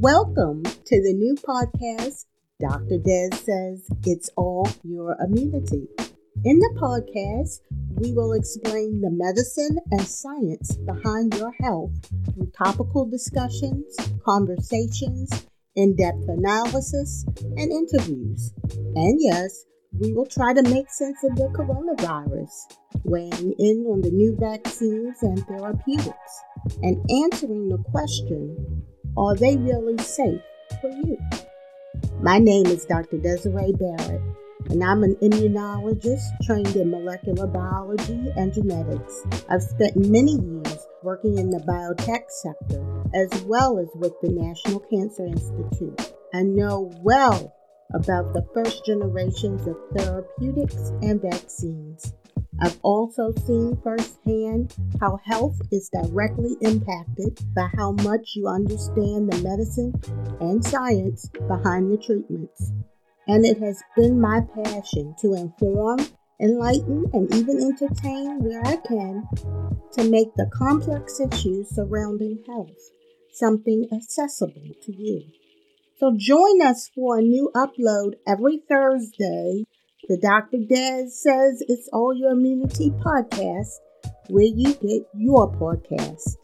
Welcome to the new podcast, Dr. Des Says It's All Your Immunity. In the podcast, we will explain the medicine and science behind your health through topical discussions, conversations, in depth analysis, and interviews. And yes, we will try to make sense of the coronavirus, weighing in on the new vaccines and therapeutics, and answering the question are they really safe for you? My name is Dr. Desiree Barrett, and I'm an immunologist trained in molecular biology and genetics. I've spent many years working in the biotech sector as well as with the National Cancer Institute. I know well about the first generations of therapeutics and vaccines. I've also seen firsthand how health is directly impacted by how much you understand the medicine and science behind the treatments. And it has been my passion to inform, enlighten, and even entertain where I can to make the complex issues surrounding health something accessible to you. So join us for a new upload every Thursday the Dr. Des Says It's All Your Immunity podcast, where you get your podcast.